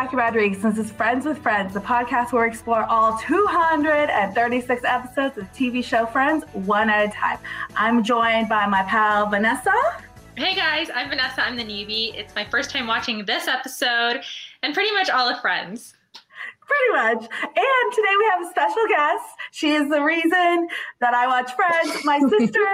Jackie Rodriguez. This is Friends with Friends, the podcast where we explore all 236 episodes of TV show Friends one at a time. I'm joined by my pal Vanessa. Hey guys, I'm Vanessa. I'm the newbie. It's my first time watching this episode and pretty much all of Friends. Pretty much. And today we have a special guest. She is the reason that I watch Friends, my sister,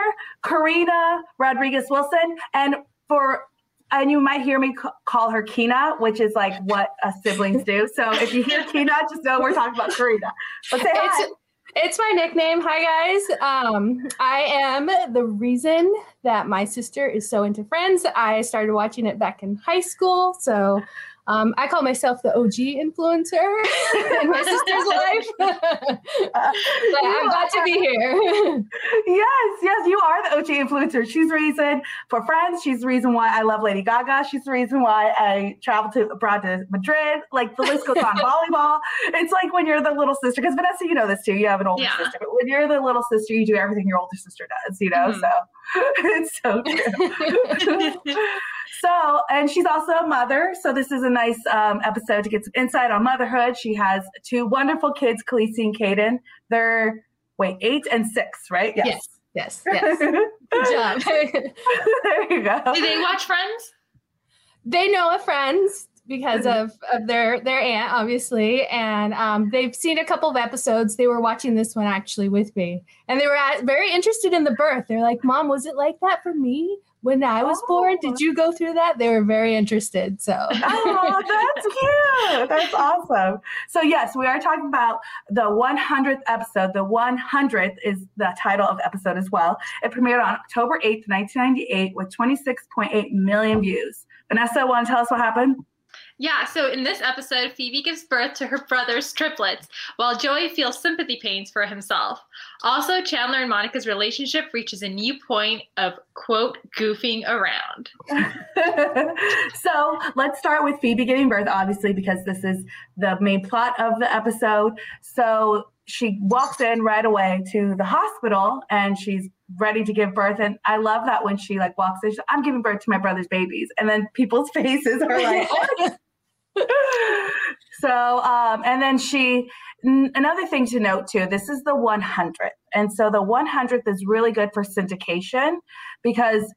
Karina Rodriguez Wilson. And for and you might hear me call her Kina, which is like what us siblings do. So if you hear Kina, just know we're talking about Karina. But say hi. It's, it's my nickname. Hi guys. Um, I am the reason that my sister is so into Friends. I started watching it back in high school, so um, I call myself the OG influencer in my sister's life. but I'm glad to be here. yes, yes, you are the OG influencer. She's the reason for friends. She's the reason why I love Lady Gaga. She's the reason why I traveled to abroad to Madrid. Like the list goes on. Volleyball. It's like when you're the little sister, because Vanessa, you know this too. You have an older yeah. sister, but when you're the little sister, you do everything your older sister does. You know, mm-hmm. so it's so true. So, and she's also a mother. So, this is a nice um, episode to get some insight on motherhood. She has two wonderful kids, Khaleesi and Caden. They're, wait, eight and six, right? Yes. Yes. Yes. yes. Good job. there you go. Do they watch Friends? They know of Friends because mm-hmm. of, of their their aunt obviously and um, they've seen a couple of episodes they were watching this one actually with me and they were at, very interested in the birth they're like mom was it like that for me when I was oh. born. Did you go through that? They were very interested. So, oh, that's cute. That's awesome. So, yes, we are talking about the 100th episode. The 100th is the title of the episode as well. It premiered on October 8th, 1998, with 26.8 million views. Vanessa, want to tell us what happened? Yeah, so in this episode, Phoebe gives birth to her brother's triplets, while Joey feels sympathy pains for himself. Also, Chandler and Monica's relationship reaches a new point of, quote, goofing around. so let's start with Phoebe giving birth, obviously, because this is the main plot of the episode. So she walks in right away to the hospital and she's ready to give birth. And I love that when she like walks in, I'm giving birth to my brother's babies. And then people's faces are like, so, um, and then she, n- another thing to note too, this is the 100th. And so the 100th is really good for syndication because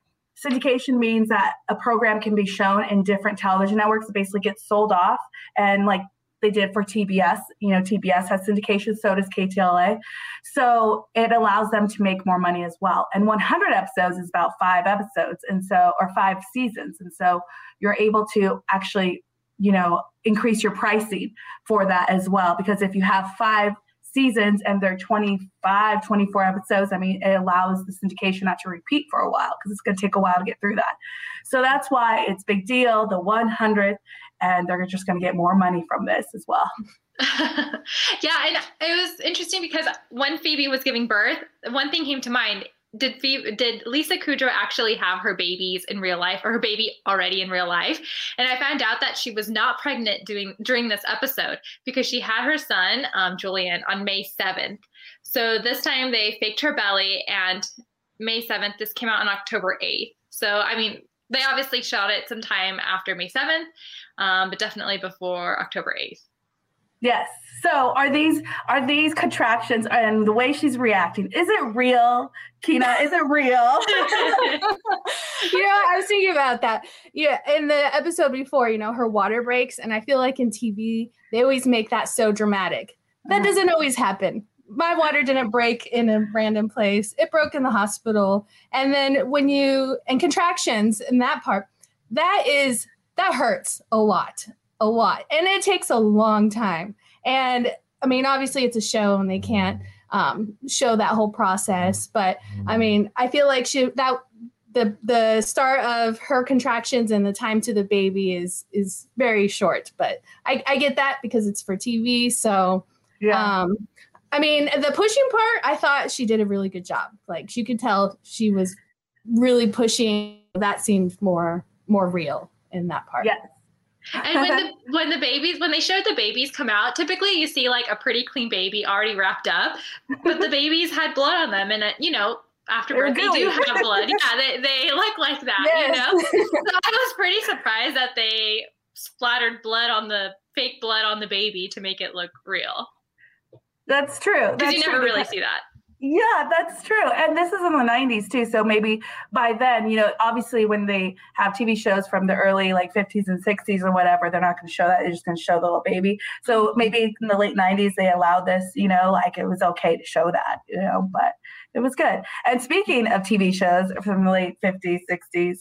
syndication means that a program can be shown in different television networks. It basically gets sold off and like they did for TBS. You know, TBS has syndication, so does KTLA. So it allows them to make more money as well. And 100 episodes is about five episodes, and so, or five seasons. And so you're able to actually you know, increase your pricing for that as well. Because if you have five seasons and they're 25, 24 episodes, I mean, it allows the syndication not to repeat for a while because it's going to take a while to get through that. So that's why it's big deal, the 100th, and they're just going to get more money from this as well. yeah, and it was interesting because when Phoebe was giving birth, one thing came to mind did did Lisa Kudrow actually have her babies in real life or her baby already in real life? And I found out that she was not pregnant doing during this episode because she had her son um, Julian on May seventh. So this time they faked her belly, and May seventh. This came out on October eighth. So I mean, they obviously shot it sometime after May seventh, um, but definitely before October eighth. Yes. So are these are these contractions and the way she's reacting? Is it real, Kina? Is it real? you know, I was thinking about that. Yeah, in the episode before, you know, her water breaks, and I feel like in TV they always make that so dramatic. That uh-huh. doesn't always happen. My water didn't break in a random place. It broke in the hospital. And then when you and contractions in that part, that is that hurts a lot a lot and it takes a long time. And i mean obviously it's a show and they can't um, show that whole process but i mean i feel like she that the the start of her contractions and the time to the baby is is very short but i i get that because it's for tv so yeah. um i mean the pushing part i thought she did a really good job. Like you could tell she was really pushing. That seemed more more real in that part. Yes and when the when the babies when they showed the babies come out, typically you see like a pretty clean baby already wrapped up, but the babies had blood on them, and uh, you know afterwards they do have blood. Yeah, they they look like that. Yes. You know, so I was pretty surprised that they splattered blood on the fake blood on the baby to make it look real. That's true. Because you never true. really see that. Yeah, that's true. And this is in the 90s too. So maybe by then, you know, obviously when they have TV shows from the early like 50s and 60s or whatever, they're not going to show that. They're just going to show the little baby. So maybe in the late 90s, they allowed this, you know, like it was okay to show that, you know, but it was good. And speaking of TV shows from the late 50s, 60s,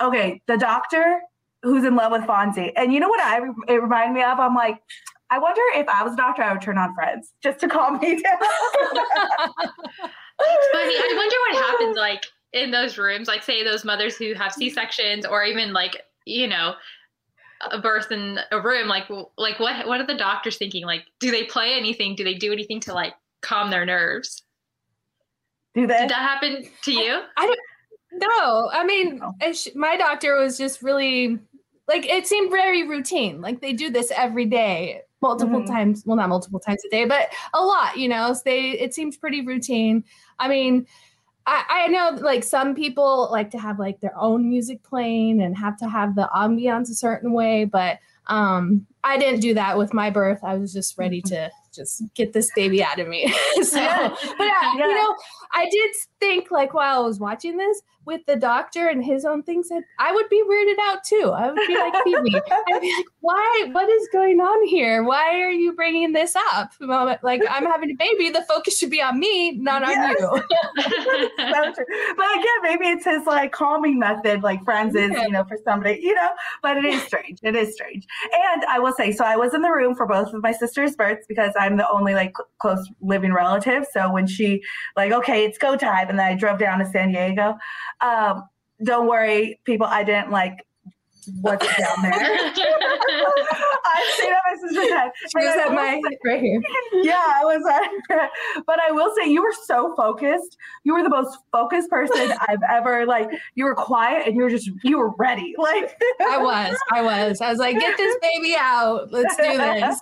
okay, the doctor who's in love with Fonzie. And you know what I it reminded me of? I'm like, I wonder if I was a doctor, I would turn on Friends just to calm me down. funny. I wonder what happens like in those rooms, like say those mothers who have C sections, or even like you know a birth in a room. Like like what what are the doctors thinking? Like, do they play anything? Do they do anything to like calm their nerves? Do they? Did that happen to you? I, I don't. No, I mean, No. my doctor was just really like it seemed very routine. Like they do this every day, multiple Mhm. times. Well, not multiple times a day, but a lot. You know, so they it seems pretty routine. I mean, I, I know like some people like to have like their own music playing and have to have the ambiance a certain way, but um I didn't do that with my birth. I was just ready to just get this baby out of me. so, Yeah. but uh, Yeah. you know, I did think like while I was watching this with the doctor and his own things that I would be weirded out too. I would be like Phoebe. I'd be like, why? What is going on here? Why are you bringing this up? Like I'm having a baby. The focus should be on me, not on Yes. you. so true. But again, maybe it's his like calming method, like Friends is, Yeah. you know, for somebody, you know. But it is strange. It is strange. And I will say, so I was in the room for both of my sister's births because I'm the only like close living relative. So when she like, okay, it's go time, and then I drove down to San Diego. Um, don't worry, people. I didn't like what's down there. Oh, I stayed that my sister's head. She was at my right here. yeah, I was at, but I will say you were so focused. You were the most focused person I've ever like. You were quiet and you were just you were ready. Like I was. I was. I was like, get this baby out. Let's do this.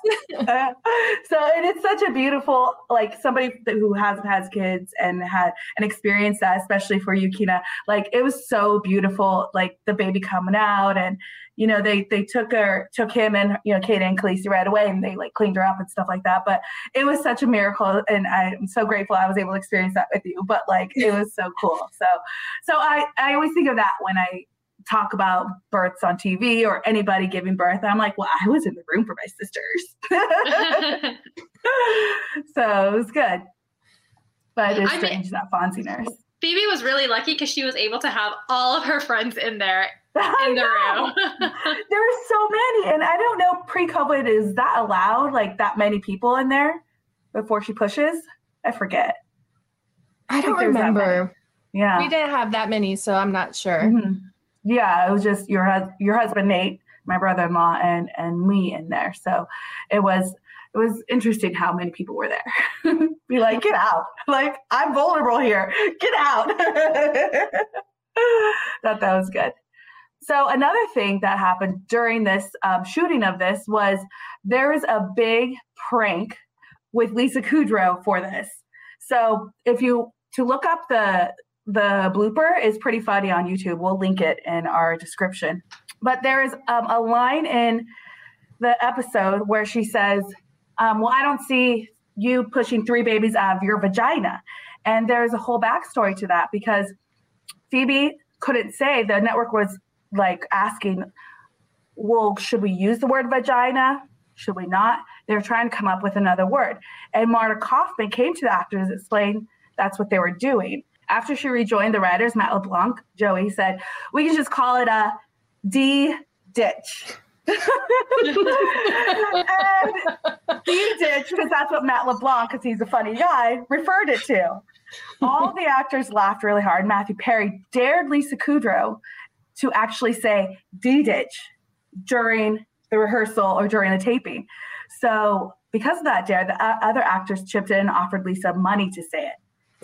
so it is such a beautiful like somebody who has has kids and had and experienced that, especially for you, Kina. Like it was so beautiful, like the baby coming out and you know they they took her took him and you know Kate and Khaleesi right away and they like cleaned her up and stuff like that. But it was such a miracle and I'm so grateful I was able to experience that with you. But like it was so cool. So so I I always think of that when I talk about births on TV or anybody giving birth. I'm like, well, I was in the room for my sisters. so it was good. But it's I mean- that Fonzie nurse. Phoebe was really lucky because she was able to have all of her friends in there I in the know. room. There were so many. And I don't know, pre COVID, is that allowed? Like that many people in there before she pushes? I forget. I don't think there's that remember. Yeah. We didn't have that many, so I'm not sure. Mhm. Yeah, it was just your hus- your husband Nate, my brother-in-law, and and me in there. So it was it was interesting how many people were there. Be like, get out! Like I'm vulnerable here. Get out! Thought that was good. So another thing that happened during this um, shooting of this was there was a big prank with Lisa Kudrow for this. So if you to look up the the blooper is pretty funny on YouTube. We'll link it in our description. But there is um, a line in the episode where she says, um, "Well, I don't see you pushing three babies out of your vagina," and there's a whole backstory to that because Phoebe couldn't say the network was like asking, "Well, should we use the word vagina? Should we not?" They're trying to come up with another word, and Marta Kauffman came to the actors and explained that's what they were doing. After she rejoined the writers, Matt LeBlanc, Joey said, "We can just call it a D ditch." And D ditch, because that's what Matt LeBlanc, because he's a funny guy, referred it to. All the actors laughed really hard. Matthew Perry dared Lisa Kudrow to actually say D ditch during the rehearsal or during the taping. So, because of that dare, the other actors chipped in and offered Lisa money to say it.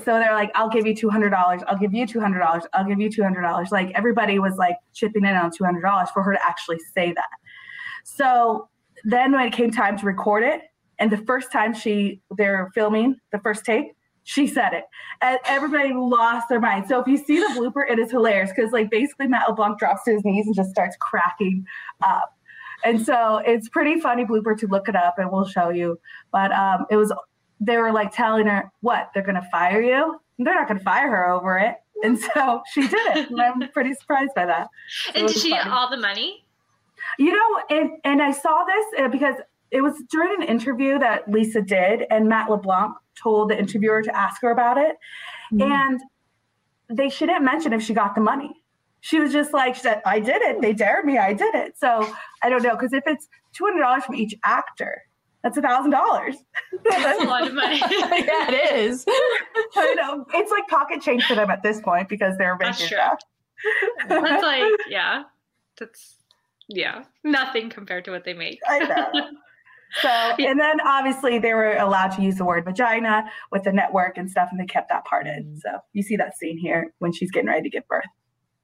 So they're like, I'll give you $200. I'll give you $200. I'll give you $200. Like everybody was like chipping in on $200 for her to actually say that. So then when it came time to record it, and the first time she they're filming the first take, she said it, and everybody lost their mind. So if you see the blooper, it is hilarious because like basically Matt LeBlanc drops to his knees and just starts cracking up. And so it's pretty funny blooper to look it up and we'll show you. But um, it was, they were like telling her, what, they're going to fire you? They're not going to fire her over it. And so she did it. And I'm pretty surprised by that. So and did she funny. get all the money? You know, and, and I saw this uh, because it was during an interview that Lisa did, and Matt LeBlanc told the interviewer to ask her about it. Mm-hmm. And they she didn't mention if she got the money. She was just like, she said, I did it. They dared me. I did it. So I don't know. Because if it's $200 from each actor, that's a thousand dollars. That's a lot of money. yeah, it is. I know. It's like pocket change for them at this point because they're making That's stuff. That's like, yeah. That's yeah. Nothing compared to what they make. I know. So, and then obviously they were allowed to use the word vagina with the network and stuff, and they kept that part in. Mm-hmm. So you see that scene here when she's getting ready to give birth.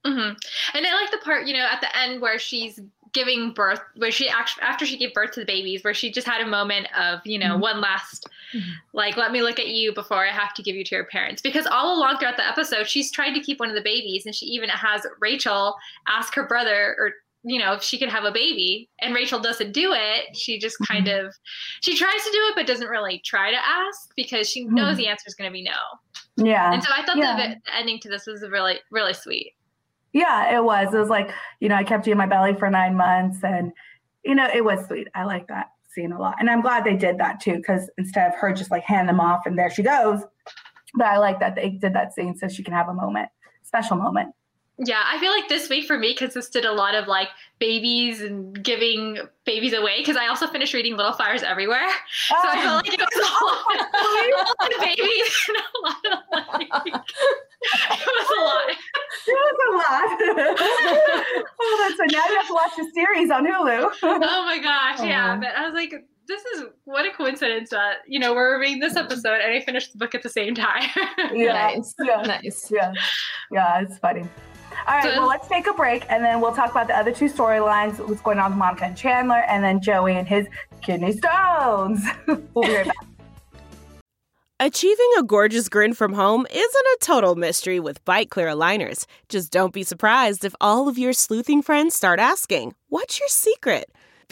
Mm-hmm. And I like the part, you know, at the end where she's giving birth, where she actually, after she gave birth to the babies, where she just had a moment of, you know, mm-hmm. one last, mm-hmm. like, let me look at you before I have to give you to your parents. Because all along throughout the episode, she's tried to keep one of the babies, and she even has Rachel ask her brother or you know, if she could have a baby and Rachel doesn't do it, she just mm-hmm. kind of she tries to do it but doesn't really try to ask because she knows mm-hmm. the answer is going to be no. Yeah. And so I thought yeah. the ending to this was really really sweet. Yeah, it was. It was like, you know, I kept you in my belly for 9 months and you know, it was sweet. I like that scene a lot. And I'm glad they did that too cuz instead of her just like hand them off and there she goes, but I like that they did that scene so she can have a moment, special moment. Yeah, I feel like this week for me consisted a lot of like babies and giving babies away because I also finished reading Little Fires Everywhere. So I felt like it was a lot, oh. of babies and a lot of like, it was a lot. It was a lot. oh, that's so now you have to watch the series on Hulu. oh my gosh, yeah. But I was like, this is what a coincidence that you know we're reading this episode and I finished the book at the same time. yeah, nice. yeah, nice. Yeah, yeah, it's funny. All right, well, let's take a break and then we'll talk about the other two storylines what's going on with Monica and Chandler, and then Joey and his kidney stones. we'll be right back. Achieving a gorgeous grin from home isn't a total mystery with Byte clear aligners. Just don't be surprised if all of your sleuthing friends start asking, What's your secret?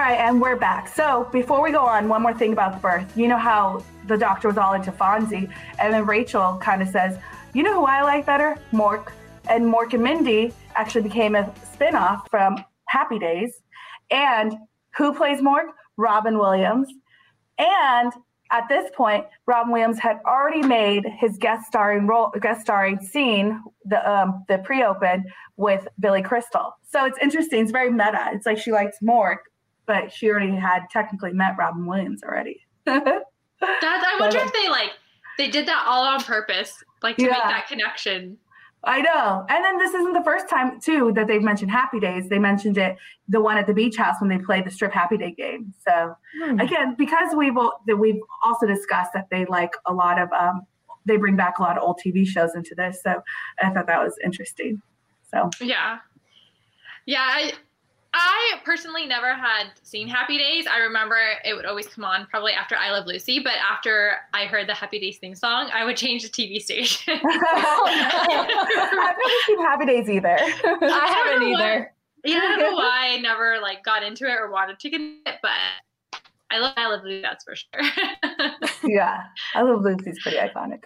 Right, and we're back. So before we go on, one more thing about the birth. You know how the doctor was all into Fonzie, and then Rachel kind of says, "You know who I like better? Mork." And Mork and Mindy actually became a spinoff from Happy Days. And who plays Mork? Robin Williams. And at this point, Robin Williams had already made his guest starring role, guest starring scene, the um, the pre-open with Billy Crystal. So it's interesting. It's very meta. It's like she likes Mork, but she already had technically met Robin Williams already. That I wonder if they like they did that all on purpose, like to yeah. make that connection. I know. And then this isn't the first time too that they've mentioned Happy Days. They mentioned it the one at the beach house when they played the strip Happy Day game. So hmm. again, because we've we've also discussed that they like a lot of um, they bring back a lot of old TV shows into this. So I thought that was interesting. So yeah, yeah. I I personally never had seen Happy Days. I remember it would always come on probably after I Love Lucy, but after I heard the Happy Days theme song, I would change the TV station. I've never seen Happy Days either. I, haven't either. yeah, I don't know why I never like got into it or wanted to get it, but I love I Love Lucy, that's for sure. yeah, I Love Lucy's pretty iconic.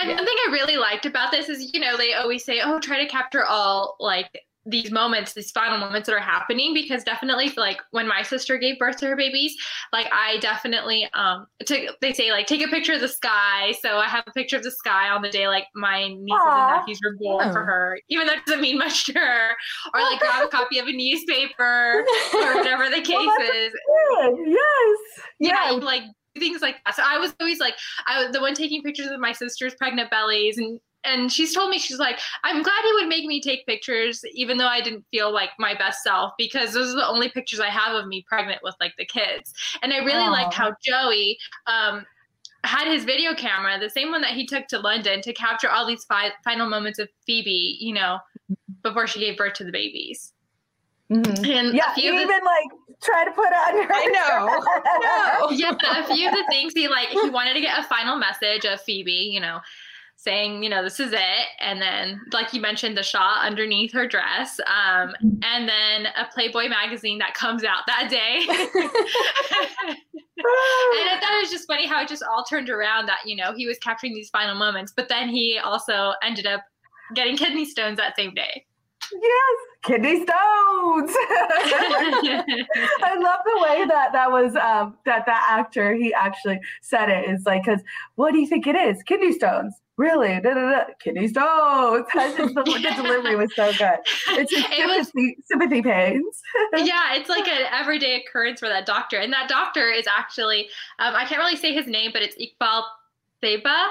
And yeah. one thing I really liked about this is, you know, they always say, "Oh, try to capture all like these moments, these final moments that are happening because definitely like when my sister gave birth to her babies, like I definitely um took they say like take a picture of the sky. So I have a picture of the sky on the day like my nieces Aww. and nephews were born Oh. for her, even though it doesn't mean much to her. Or like grab a copy of a newspaper or whatever the case Well, is. Good. Yes. Yeah, Yeah. like things like that. So I was always like I was the one taking pictures of my sister's pregnant bellies and and she's told me she's like i'm glad he would make me take pictures even though i didn't feel like my best self because those are the only pictures i have of me pregnant with like the kids and i really liked Aw. how joey um had his video camera the same one that he took to london to capture all these fi- final moments of phoebe you know before she gave birth to the babies Mhm. and Yeah. few You the even like try to put on your. I know. No. yeah, a few of the things he like, he wanted to get a final message of Phoebe, you know, saying, you know, this is it. And then, like you mentioned, the shot underneath her dress. Um, and then a Playboy magazine that comes out that day. and I thought it was just funny how it just all turned around that, you know, he was capturing these final moments, but then he also ended up getting kidney stones that same day. yes. Kidney stones. I love the way that that was um, that that actor he actually said it. It's like because what do you think it is? Kidney stones. Really? Da, da, da. Kidney stones. The, the delivery was so good. It's just It was- sympathy, sympathy pains. yeah, it's like an everyday occurrence for that doctor. And that doctor is actually, um, I can't really say his name, but it's Iqbal Theba.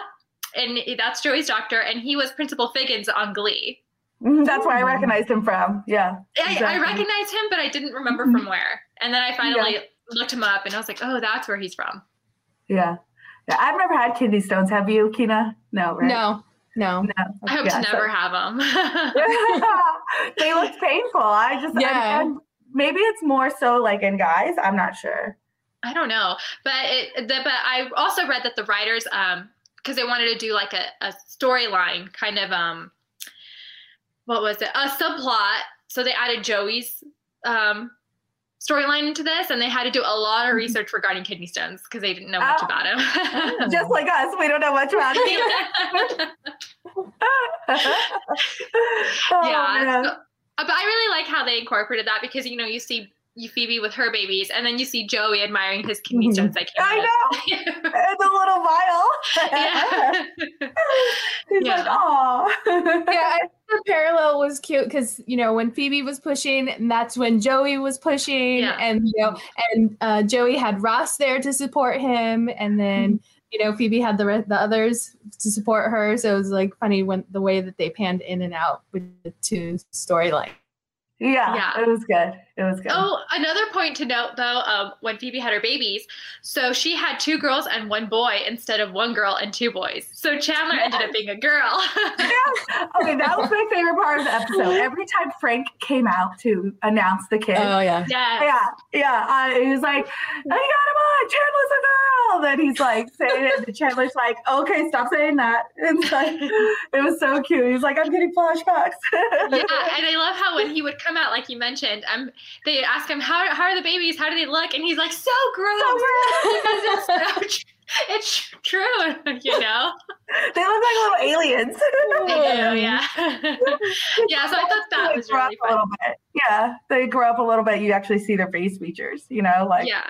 And that's Joey's doctor. And he was Principal Figgins on Glee. Mhm, That's where I recognized him from. Yeah. I, I recognized him, but I didn't remember from where. And then I finally Yeah. looked him up and I was like, oh, that's where he's from. Yeah. I've never had kidney stones. Have you, Kina? No, right? No, no. No. I hope Yeah, to so- never have them. they look painful. I just Yeah. yeah. maybe it's more so like in guys. I'm not sure. I don't know, but it. The, but I also read that the writers, um, because they wanted to do like a, a storyline, kind of, um, what was it, a subplot. So they added Joey's um storyline into this, and they had to do a lot of research regarding kidney stones because they didn't know much Oh. about him. Just like us, we don't know much about it. oh, yeah. so- but I really like how they incorporated that because you know you see you Phoebe with her babies, and then you see Joey admiring his kidney Mhm. stones that came I know. It's a little vial. yeah. He's Yeah. like, oh. yeah, I think the parallel was cute because you know when Phoebe was pushing, and that's when Joey was pushing, Yeah. and you know, and uh, Joey had Ross there to support him, and then you know Phoebe had the re- the others to support her. So it was like funny when the way that they panned in and out with the two storyline. Yeah, Yeah. it was good. It was good. Oh, another point to note though, um, when Phoebe had her babies, so she had two girls and one boy instead of one girl and two boys. So Chandler ended up being a girl. Okay, that was my favorite part of the episode. Every time Frank came out to announce the kid, Oh yeah, yeah. yeah, yeah, uh, he was like, "I got him on. Chandler's a girl." Then he's like saying it, and Chandler's like, "Okay, stop saying that." It's like it was so cute. He's like, "I'm getting flashbacks." yeah, and I love how when he would come out, like you mentioned, um, they ask him how how are the babies, how do they look, and he's like, so gross, because it's so tr- it's true, you know. they look like little aliens. They do, yeah, yeah. So I thought that They was grow really up a little bit. Yeah, they grow up a little bit. You actually see their face features. You know, like Yeah.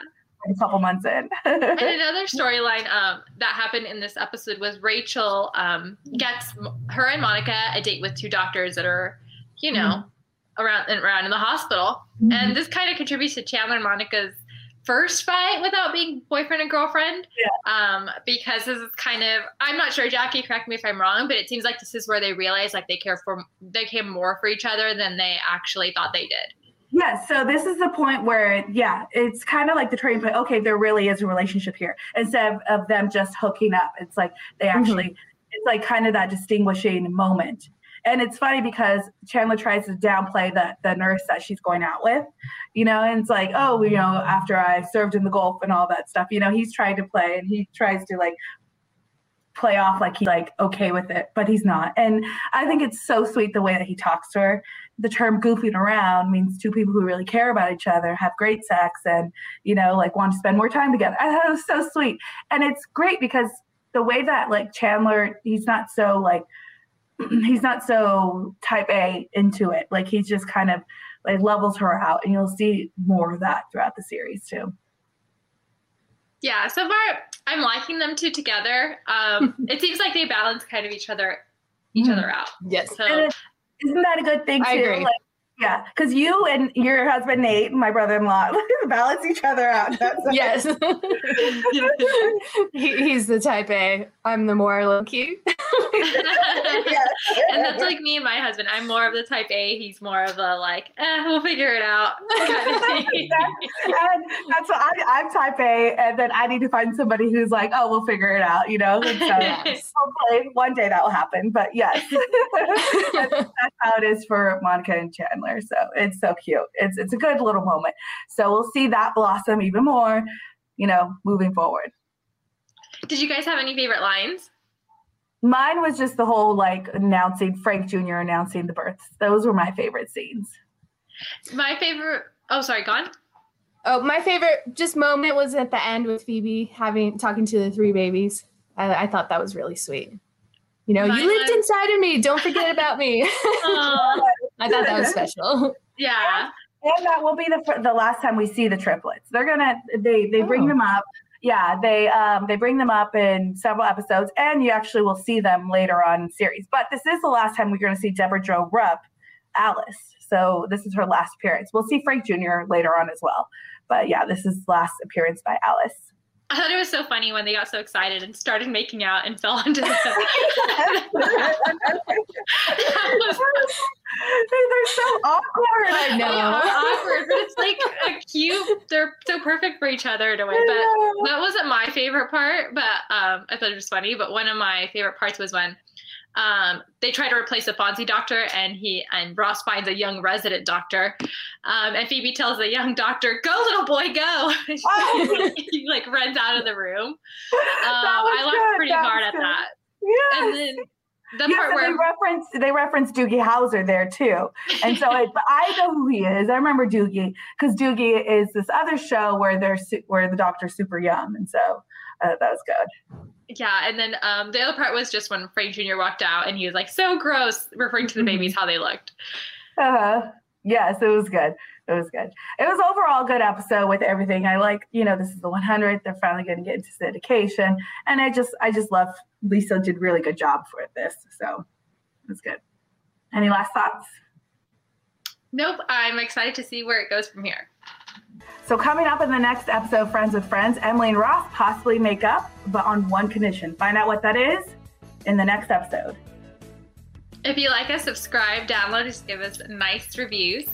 a couple months in. And another storyline um, that happened in this episode was Rachel um, gets m- her and Monica a date with two doctors that are, you know, around and around in the hospital. And this kind of contributes to Chandler and Monica's first fight without being boyfriend and girlfriend. Yeah. Um, because this is kind of I'm not sure, Jackie, correct me if I'm wrong, but it seems like this is where they realize like they care for they care more for each other than they actually thought they did. Yeah, so this is the point where, yeah, it's kind of like the turning point. Okay, there really is a relationship here instead of, of them just hooking up. It's like they actually, it's like kind of that distinguishing moment. And it's funny because Chandler tries to downplay the the nurse that she's going out with, you know, and it's like, oh, you know, after I served in the Gulf and all that stuff, you know, he's trying to play and he tries to like play off like he's like okay with it, but he's not. And I think it's so sweet the way that he talks to her. The term goofing around means two people who really care about each other have great sex and you know like want to spend more time together. I thought it was so sweet. And it's great because the way that like chandler he's not so like he's not so type A into it. Like he's just kind of like levels her out, and you'll see more of that throughout the series too. Yeah, so far I'm liking them two together. Um, it seems like they balance kind of each other each Mhm. other out. Yes. So And it- Isn't that a good thing I too? agree. Like, yeah, because you and your husband Nate, my brother-in-law, balance each other out. That's Yes. he, he's the type A. I'm the more low key. Yes. and that's like me and my husband. I'm more of the type A. He's more of a like, eh, we'll figure it out. kind of and that's what I, I'm type A, and then I need to find somebody who's like, oh, we'll figure it out, you know. So Yes. hopefully one day that will happen. But yes, that's, that's how it is for Monica and Chandler. So it's so cute. It's it's a good little moment. So we'll see that blossom even more, you know, moving forward. Did you guys have any favorite lines? Mine was just the whole like announcing Frank Jr. announcing the births. Those were my favorite scenes. My favorite. Oh, sorry, gone. oh, my favorite just moment was at the end with Phoebe having talking to the three babies. I, I thought that was really sweet. You know, Mine you lived was- inside of me. Don't forget about me. Aw, I thought that was special. yeah. And that will be the the last time we see the triplets. They're gonna they they bring Oh. them up. Yeah, they um they bring them up in several episodes, and you actually will see them later on in the series. But this is the last time we're going to see Debra Jo Rupp, Alice. So this is her last appearance. We'll see Frank Jr. later on as well. But yeah, this is last appearance by Alice. I thought it was so funny when they got so excited and started making out and fell onto the. They're so awkward. I know. They are awkward, but it's like a cute. They're so perfect for each other in a way. But that wasn't my favorite part. But um, I thought it was funny. But one of my favorite parts was when um, they try to replace a Fonzie doctor, and he and Ross finds a young resident doctor, um, and Phoebe tells the young doctor, "Go, little boy, go!" Oh. he like runs out of the room. Um, I laughed pretty That hard at good. that. Yes. And then the yes, part and they where reference they reference Doogie Howser there too, and so it, I know who he is. I remember Doogie because Doogie is this other show where they're where the doctor's super young, and so uh, that was good. Yeah, and then um, the other part was just when Frank Jr. walked out and he was like, "So gross," referring to the babies how they looked. Uh-huh. yes, it was good. It was good. It was overall a good episode with everything. I like, you know, this is the 100th. They're finally going to get into syndication, and I just, I just love Lisa did really good job for this. So it was good. Any last thoughts? Nope, I'm excited to see where it goes from here. So coming up in the next episode, Friends with Friends, Emily and Ross possibly make up, but on one condition. Find out what that is in the next episode. If you like us, subscribe, download, just give us nice reviews.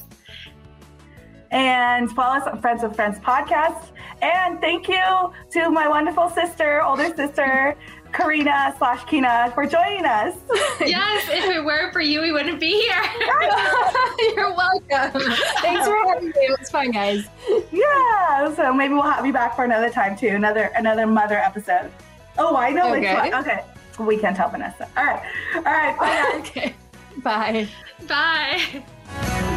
And follow us on Friends with Friends podcast. And thank you to my wonderful sister, older sister, Karina slash Kina, for joining us. yes, if it weren't for you, we wouldn't be here. You're welcome. Thanks for having me. It was fun, guys. yeah. So maybe we'll have you back for another time too. Another another mother episode. Oh, I know which Okay. one. Okay. We can't tell Vanessa. All right. All right. Bye. okay. Bye. Bye.